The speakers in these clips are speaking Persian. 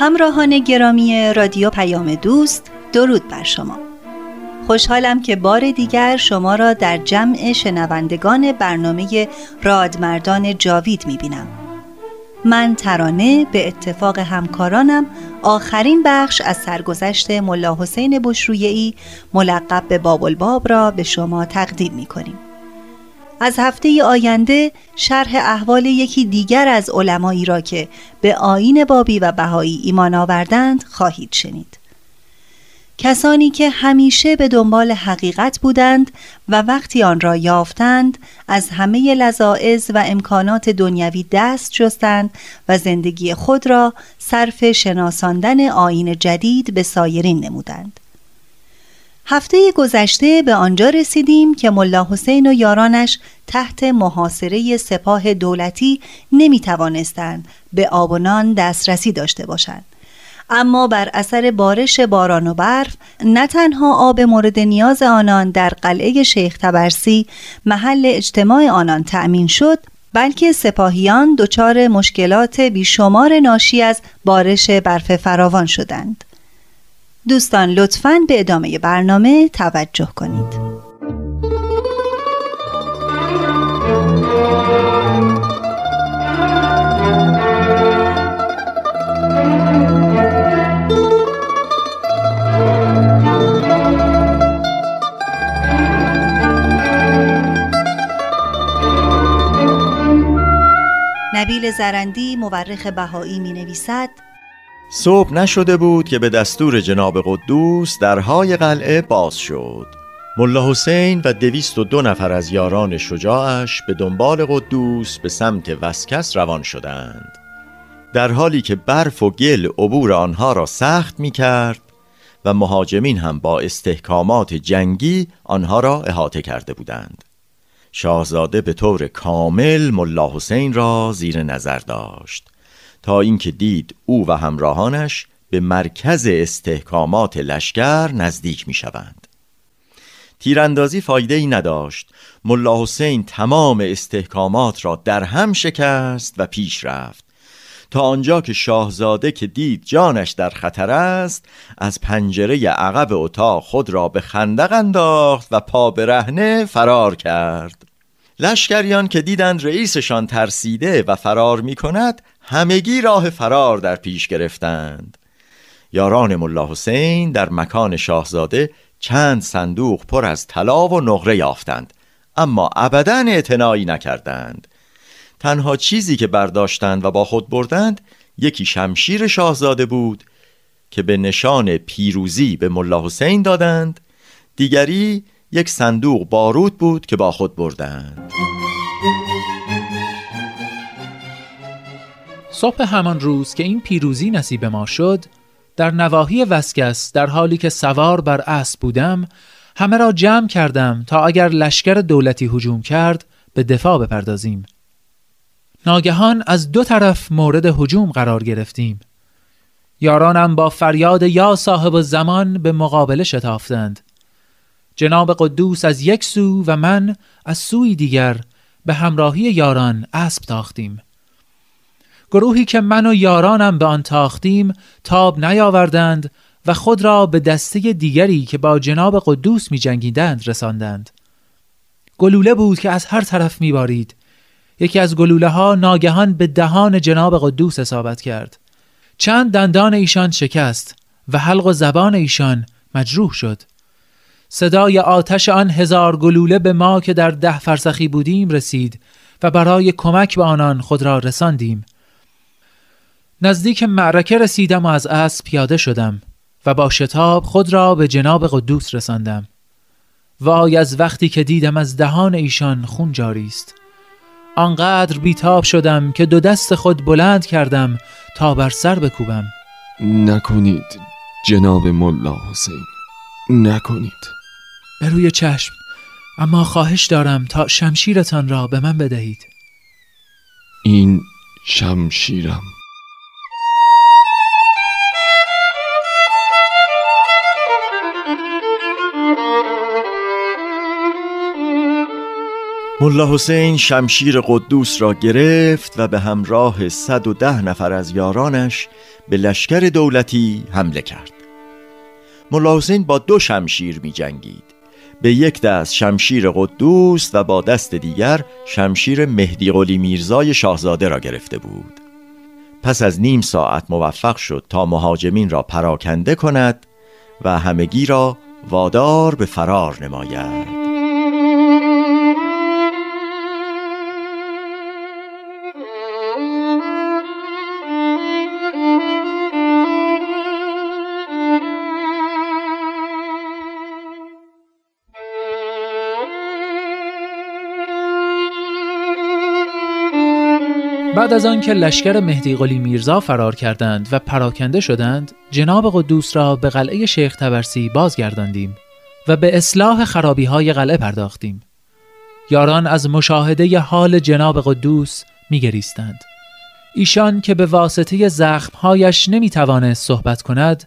همراهان گرامی رادیو پیام دوست درود بر شما خوشحالم که بار دیگر شما را در جمع شنوندگان برنامه رادمردان جاوید می‌بینم من ترانه به اتفاق همکارانم آخرین بخش از سرگذشت ملا حسین ای ملقب به باب را به شما تقدیم می کنیم. از هفته آینده شرح احوال یکی دیگر از علمایی را که به آین بابی و بهایی ایمان آوردند خواهید شنید. کسانی که همیشه به دنبال حقیقت بودند و وقتی آن را یافتند از همه لذاعز و امکانات دنیوی دست جستند و زندگی خود را صرف شناساندن آین جدید به سایرین نمودند. هفته گذشته به آنجا رسیدیم که ملا حسین و یارانش تحت محاصره سپاه دولتی نمی توانستند به آب و نان دسترسی داشته باشند. اما بر اثر بارش باران و برف نه تنها آب مورد نیاز آنان در قلعه شیخ تبرسی محل اجتماع آنان تأمین شد بلکه سپاهیان دچار مشکلات بیشمار ناشی از بارش برف فراوان شدند. دوستان لطفاً به ادامه برنامه توجه کنید. نبیل زرندی مورخ بهایی می نویسد صبح نشده بود که به دستور جناب قدوس درهای قلعه باز شد. ملا حسین و دویست و دو نفر از یاران شجاعش به دنبال قدوس به سمت وسکس روان شدند. در حالی که برف و گل عبور آنها را سخت می کرد و مهاجمین هم با استحکامات جنگی آنها را احاطه کرده بودند. شاهزاده به طور کامل ملا حسین را زیر نظر داشت. تا اینکه دید او و همراهانش به مرکز استحکامات لشکر نزدیک می شوند. تیراندازی فایده ای نداشت. ملا حسین تمام استحکامات را در هم شکست و پیش رفت. تا آنجا که شاهزاده که دید جانش در خطر است از پنجره عقب اتاق خود را به خندق انداخت و پا برهنه فرار کرد. لشکریان که دیدند رئیسشان ترسیده و فرار می کند همگی راه فرار در پیش گرفتند. یاران ملا حسین در مکان شاهزاده چند صندوق پر از طلا و نقره یافتند اما ابدا اعتنایی نکردند. تنها چیزی که برداشتند و با خود بردند یکی شمشیر شاهزاده بود که به نشان پیروزی به ملا حسین دادند. دیگری یک صندوق بارود بود که با خود بردند. صبح همان روز که این پیروزی نصیب ما شد در نواحی وسکس در حالی که سوار بر اسب بودم همه را جمع کردم تا اگر لشکر دولتی هجوم کرد به دفاع بپردازیم. ناگهان از دو طرف مورد هجوم قرار گرفتیم. یارانم با فریاد یا صاحب زمان به مقابله شتافتند. جناب قدوس از یک سو و من از سوی دیگر به همراهی یاران اسب تاختیم. گروهی که من و یارانم به آن تاختیم تاب نیاوردند و خود را به دسته دیگری که با جناب قدوس می جنگیدند رساندند. گلوله بود که از هر طرف می بارید. یکی از گلوله ها ناگهان به دهان جناب قدوس اصابت کرد. چند دندان ایشان شکست و حلق و زبان ایشان مجروح شد. صدای آتش آن هزار گلوله به ما که در ده فرسخی بودیم رسید و برای کمک به آنان خود را رساندیم. نزدیک معرکه رسیدم و از اسب پیاده شدم و با شتاب خود را به جناب قدوس رساندم. وای از وقتی که دیدم از دهان ایشان خون جاری است. آنقدر بیتاب شدم که دو دست خود بلند کردم تا بر سر بکوبم. نکنید جناب ملا حسین نکنید. به روی چشم اما خواهش دارم تا شمشیرتان را به من بدهید. این شمشیرم. ملا حسین شمشیر قدوس را گرفت و به همراه 110 نفر از یارانش به لشکر دولتی حمله کرد. ملا حسین با دو شمشیر می جنگید. به یک دست شمشیر قدوس و با دست دیگر شمشیر مهدی قلی میرزای شاهزاده را گرفته بود. پس از نیم ساعت موفق شد تا مهاجمین را پراکنده کند و همگی را وادار به فرار نماید. بعد از آنکه لشکر مهدی قلی میرزا فرار کردند و پراکنده شدند جناب قدوس را به قلعه شیخ تبرسی بازگرداندیم و به اصلاح خرابی های قلعه پرداختیم. یاران از مشاهده حال جناب قدوس میگریستند. ایشان که به واسطه زخمهایش نمی‌توانست صحبت کند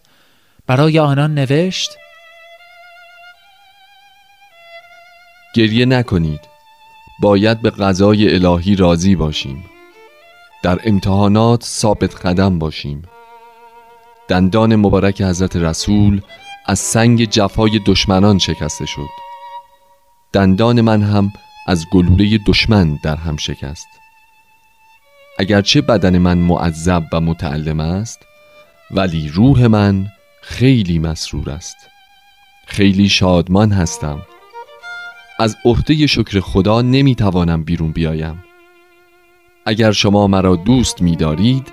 برای آنان نوشت گریه نکنید. باید به قضای الهی راضی باشیم. در امتحانات ثابت قدم باشیم. دندان مبارک حضرت رسول از سنگ جفای دشمنان شکسته شد. دندان من هم از گلوله دشمن در هم شکست. اگرچه بدن من معذب و متعلم است ولی روح من خیلی مسرور است. خیلی شادمان هستم. از عهده شکر خدا نمی‌توانم بیرون بیایم. اگر شما مرا دوست می دارید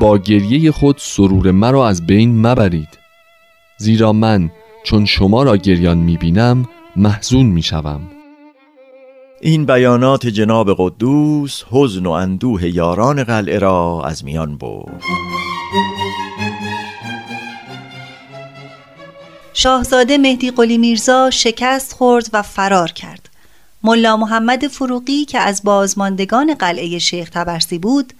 با گریه خود سرور مرا از بین مبرید. زیرا من چون شما را گریان می بینم محزون می شوم. این بیانات جناب قدوس حزن و اندوه یاران قلعه را از میان برد. شاهزاده مهدی قلی میرزا شکست خورد و فرار کرد. ملا محمد فروغی که از بازماندگان قلعه شیخ تبرسی بود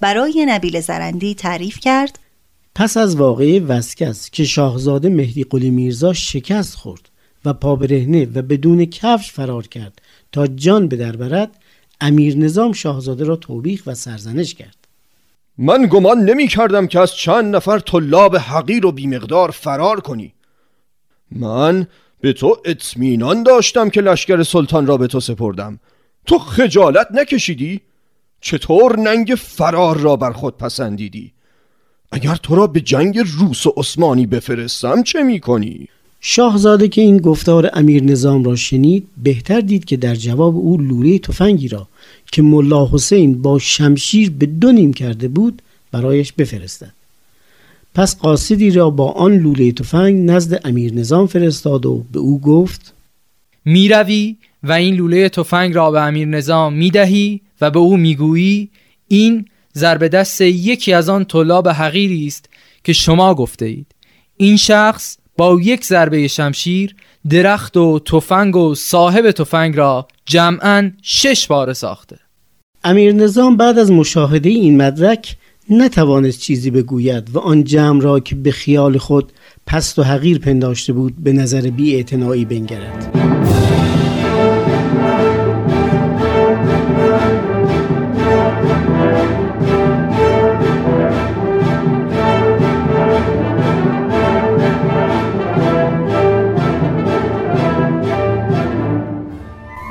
برای نبیل زرندی تعریف کرد پس از واقعه وسکس که شاهزاده مهدی قلی میرزا شکست خورد و پابرهنه و بدون کفش فرار کرد تا جان به در برد امیر نظام شاهزاده را توبیخ و سرزنش کرد. من گمان نمی کردم که از چند نفر طلاب حقیر و بیمقدار فرار کنی. من به تو اطمینان داشتم که لشکر سلطان را به تو سپردم تو خجالت نکشیدی؟ چطور ننگ فرار را بر خود پسندیدی؟ اگر تو را به جنگ روس و عثمانی بفرستم چه می کنی؟ شاهزاده که این گفتار امیر نظام را شنید بهتر دید که در جواب او لوله تفنگی را که ملا حسین با شمشیر به دو نیم کرده بود برایش بفرستد پس قاصدی را با آن لوله تفنگ نزد امیر نظام فرستاد و به او گفت می‌روی و این لوله تفنگ را به امیر نظام می‌دهی و به او می‌گویی این ضرب دست یکی از آن طلاب حقیری است که شما گفته اید. این شخص با یک ضربه شمشیر درخت و تفنگ و صاحب تفنگ را جمعا شش بار ساخته. امیر نظام بعد از مشاهده این مدرک نتوانست چیزی بگوید و آن جمع را که به خیال خود پست و حقیر پنداشته بود به نظر بی بنگرد.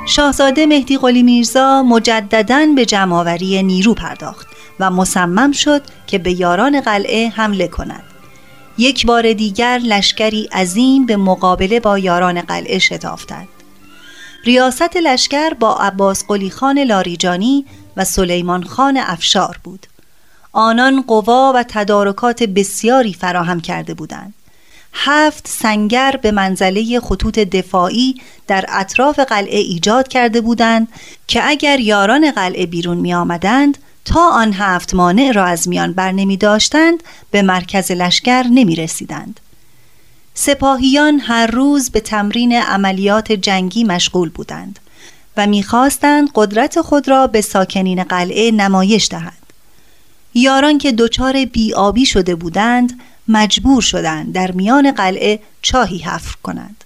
شاهزاده مهدی قلی میرزا مجددا به جمعآوری نیرو پرداخت. و مصمم شد که به یاران قلعه حمله کند. یک بار دیگر لشکری عظیم به مقابله با یاران قلعه شتافتند. ریاست لشکر با عباس قلی خان لاریجانی و سلیمان خان افشار بود. آنان قوا و تدارکات بسیاری فراهم کرده بودند. هفت سنگر به منزله خطوط دفاعی در اطراف قلعه ایجاد کرده بودند که اگر یاران قلعه بیرون می آمدند تا آن هفت مانع را از میان بر نمی داشتند به مرکز لشکر نمی رسیدند. سپاهیان هر روز به تمرین عملیات جنگی مشغول بودند و می‌خواستند قدرت خود را به ساکنین قلعه نمایش دهند. یاران که دچار بیابی شده بودند مجبور شدند در میان قلعه چاهی حفر کنند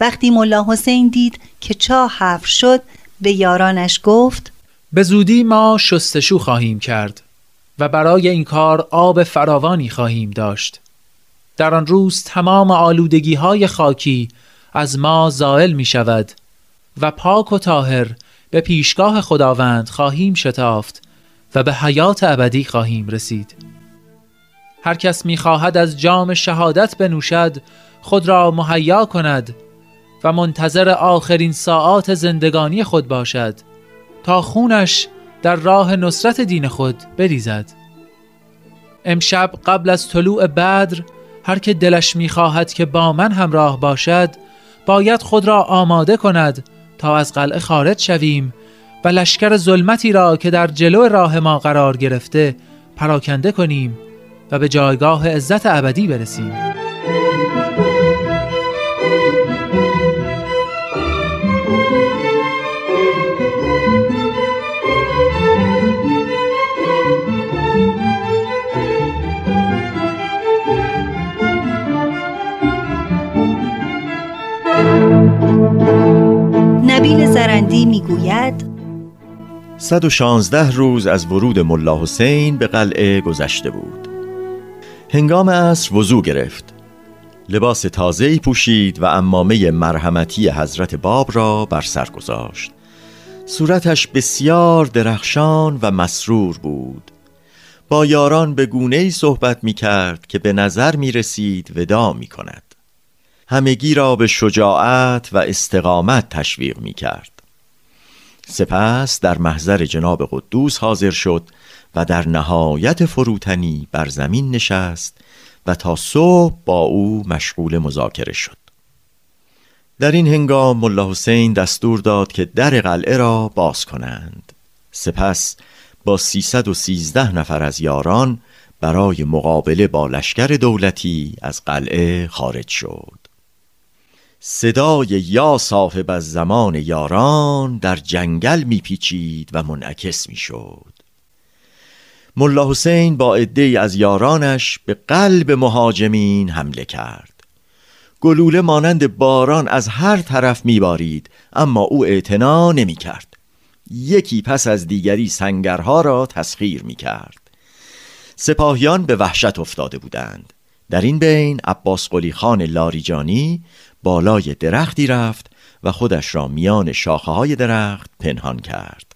وقتی ملا حسین دید که چاه حفر شد به یارانش گفت به زودی ما شستشو خواهیم کرد و برای این کار آب فراوانی خواهیم داشت. در آن روز تمام آلودگی های خاکی از ما زائل می شود و پاک و طاهر به پیشگاه خداوند خواهیم شتافت و به حیات ابدی خواهیم رسید. هر کس می‌خواهد از جام شهادت بنوشد خود را مهیا کند و منتظر آخرین ساعات زندگانی خود باشد. تا خونش در راه نصرت دین خود بریزد. امشب قبل از طلوع بدر هر که دلش می‌خواهد که با من همراه باشد باید خود را آماده کند تا از قلعه خارج شویم و لشکر ظلمتی را که در جلو راه ما قرار گرفته پراکنده کنیم و به جایگاه عزت ابدی برسیم. نبیل زرندی می‌گوید 116 روز از ورود ملا حسین به قلعه گذشته بود. هنگام عصر وضو گرفت. لباس تازه‌ای پوشید و امامه مرحمتی حضرت باب را بر سر گذاشت. صورتش بسیار درخشان و مسرور بود. با یاران به گونه ای صحبت می کرد که به نظر می رسید ودا می کند همگی را به شجاعت و استقامت تشویق می کرد سپس در محضر جناب قدوس حاضر شد و در نهایت فروتنی بر زمین نشست و تا صبح با او مشغول مذاکره شد. در این هنگام ملا حسین دستور داد که در قلعه را باز کنند. سپس با 313 نفر از یاران برای مقابله با لشکر دولتی از قلعه خارج شد. صدای یا صاحب از زمان یاران در جنگل میپیچید و منعکس می‌شد. ملا حسین با عده از یارانش به قلب مهاجمین حمله کرد. گلوله مانند باران از هر طرف میبارید اما او اعتنا نمی کرد یکی پس از دیگری سنگرها را تسخیر می کرد سپاهیان به وحشت افتاده بودند. در این بین عباس قلی خان لاریجانی بالای درختی رفت و خودش را میان شاخه های درخت پنهان کرد.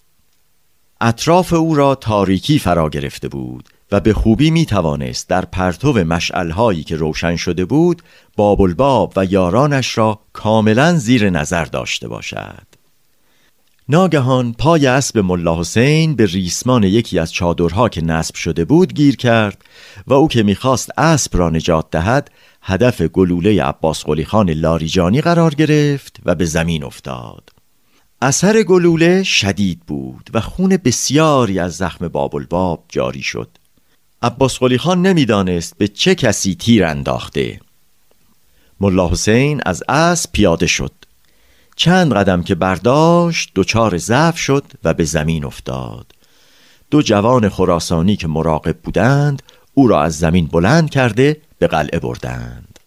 اطراف او را تاریکی فرا گرفته بود و به خوبی می توانست در پرتو مشعلهایی که روشن شده بود باب الباب و یارانش را کاملا زیر نظر داشته باشد. ناگهان پای اسب ملا حسین به ریسمان یکی از چادرها که نصب شده بود گیر کرد و او که می‌خواست اسب را نجات دهد هدف گلوله عباس خان لاریجانی قرار گرفت و به زمین افتاد. اثر گلوله شدید بود و خون بسیاری از زخم باب جاری شد. عباس خان نمی‌دانست به چه کسی تیر انداخته. ملا حسین از اسب پیاده شد. چند قدم که برداشت دچار ضعف شد و به زمین افتاد. دو جوان خراسانی که مراقب بودند او را از زمین بلند کرده به قلعه بردند.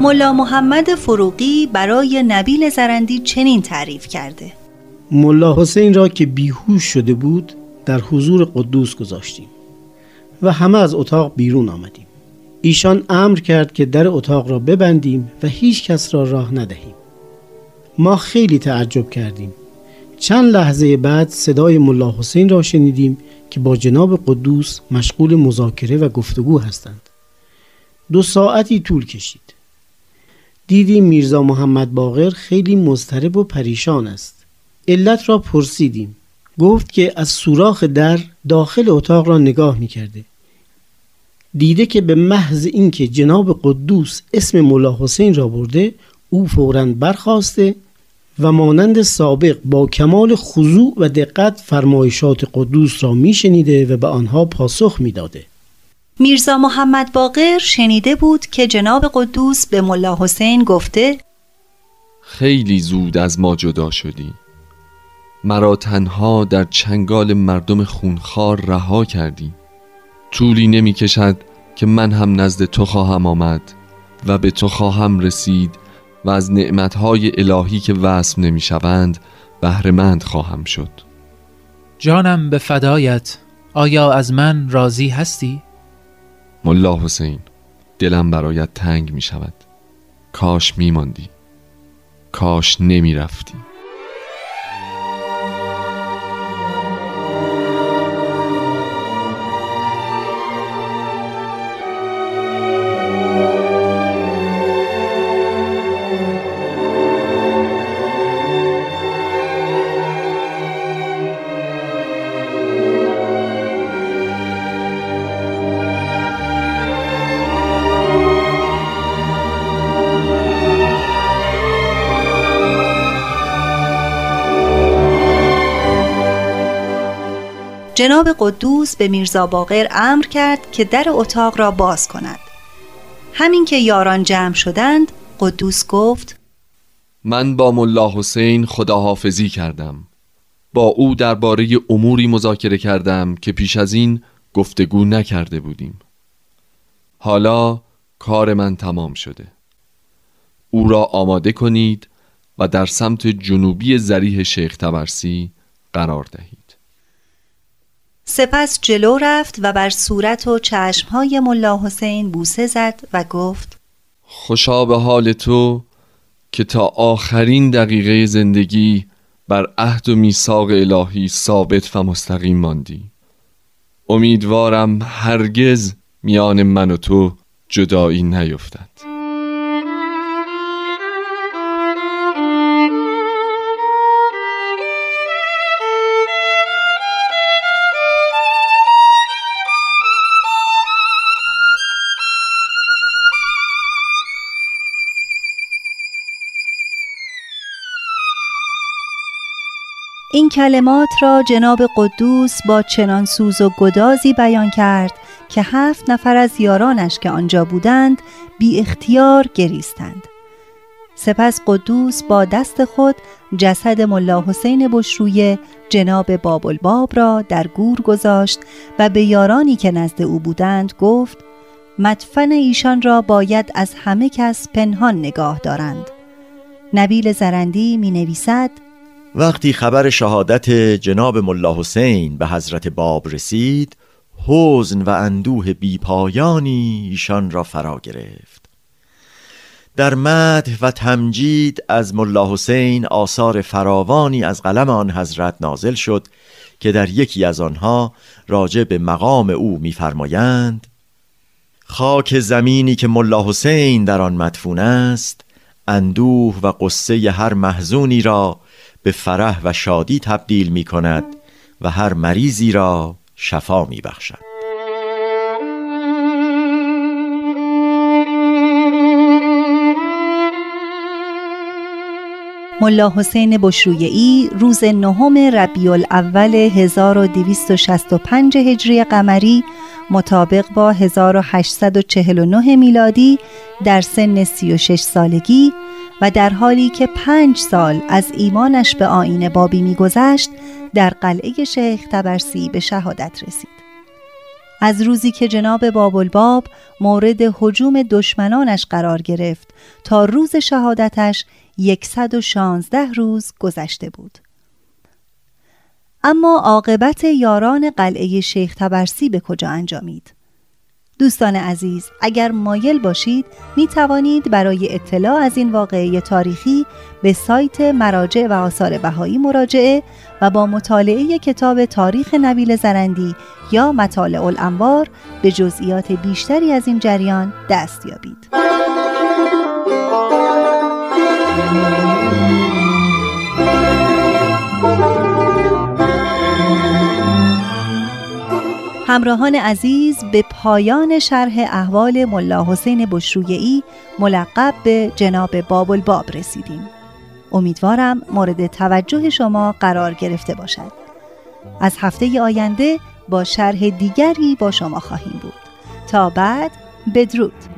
ملا محمد فروقی برای نبیل زرندی چنین تعریف کرده. ملا حسین را که بیهوش شده بود در حضور قدوس گذاشتیم و همه از اتاق بیرون آمدیم. ایشان امر کرد که در اتاق را ببندیم و هیچ کس را راه ندهیم. ما خیلی تعجب کردیم. چند لحظه بعد صدای ملا حسین را شنیدیم که با جناب قدوس مشغول مذاکره و گفتگو هستند. دو ساعتی طول کشید. دیدیم میرزا محمد باقر خیلی مضطرب و پریشان است. علت را پرسیدیم. گفت که از سوراخ در داخل اتاق را نگاه می کرده دیده که به محض اینکه جناب قدوس اسم ملا حسین را برده او فورا برخواسته و مانند سابق با کمال خضوع و دقت فرمایشات قدوس را میشنیده و به آنها پاسخ می‌داده. میرزا محمد باقر شنیده بود که جناب قدوس به ملا حسین گفته خیلی زود از ما جدا شدی مرا تنها در چنگال مردم خونخوار رها کردی طولی نمی کشد که من هم نزد تو خواهم آمد و به تو خواهم رسید و از نعمتهای الهی که وصف نمی شوند بهرهمند خواهم شد. جانم به فدایت آیا از من راضی هستی؟ ملا حسین دلم برایت تنگ می شود کاش می ماندی کاش نمی رفتی جناب قدوس به میرزا باقر امر کرد که در اتاق را باز کند. همین که یاران جمع شدند قدوس گفت من با ملا حسین خداحافظی کردم. با او درباره اموری مذاکره کردم که پیش از این گفتگو نکرده بودیم. حالا کار من تمام شده. او را آماده کنید و در سمت جنوبی زریح شیخ تبرسی قرار دهید. سپس جلو رفت و بر صورت و چشمهای ملا حسین بوسه زد و گفت خوشا به حال تو که تا آخرین دقیقه زندگی بر عهد و میثاق الهی ثابت و مستقیم ماندی. امیدوارم هرگز میان من و تو جدایی نیفتد. این کلمات را جناب قدوس با چنان سوز و گدازی بیان کرد که هفت نفر از یارانش که آنجا بودند بی اختیار گریستند. سپس قدوس با دست خود جسد ملا حسین بشرویه جناب باب الباب را در گور گذاشت و به یارانی که نزد او بودند گفت مدفن ایشان را باید از همه کس پنهان نگاه دارند. نبیل زرندی می نویسد وقتی خبر شهادت جناب ملا حسین به حضرت باب رسید حزن و اندوه بیپایانی ایشان را فرا گرفت. در مدح و تمجید از ملا حسین آثار فراوانی از قلم آن حضرت نازل شد که در یکی از آنها راجع به مقام او می‌فرمایند خاک زمینی که ملا حسین در آن مدفون است اندوه و قصه هر محزونی را به فرح و شادی تبدیل می کند و هر مریضی را شفا می بخشد. ملا حسین بشرویعی روز نهم ربیع الاول 1265 هجری قمری مطابق با 1849 میلادی در سن 36 سالگی و در حالی که پنج سال از ایمانش به آین بابی میگذشت در قلعه شیخ تبرسی به شهادت رسید از روزی که جناب بابالباب مورد حجوم دشمنانش قرار گرفت تا روز شهادتش 116 روز گذشته بود. اما عاقبت یاران قلعه شیخ تبرسی به کجا انجامید؟ دوستان عزیز اگر مایل باشید می توانید برای اطلاع از این واقعه تاریخی به سایت مراجع و آثار بهایی مراجعه و با مطالعه کتاب تاریخ نبیل زرندی یا مطالع الانوار به جزئیات بیشتری از این جریان دست یابید. همراهان عزیز به پایان شرح احوال ملا حسین بشرویعی ملقب به جناب باب الباب رسیدیم. امیدوارم مورد توجه شما قرار گرفته باشد. از هفته آینده با شرح دیگری با شما خواهیم بود. تا بعد بدرود.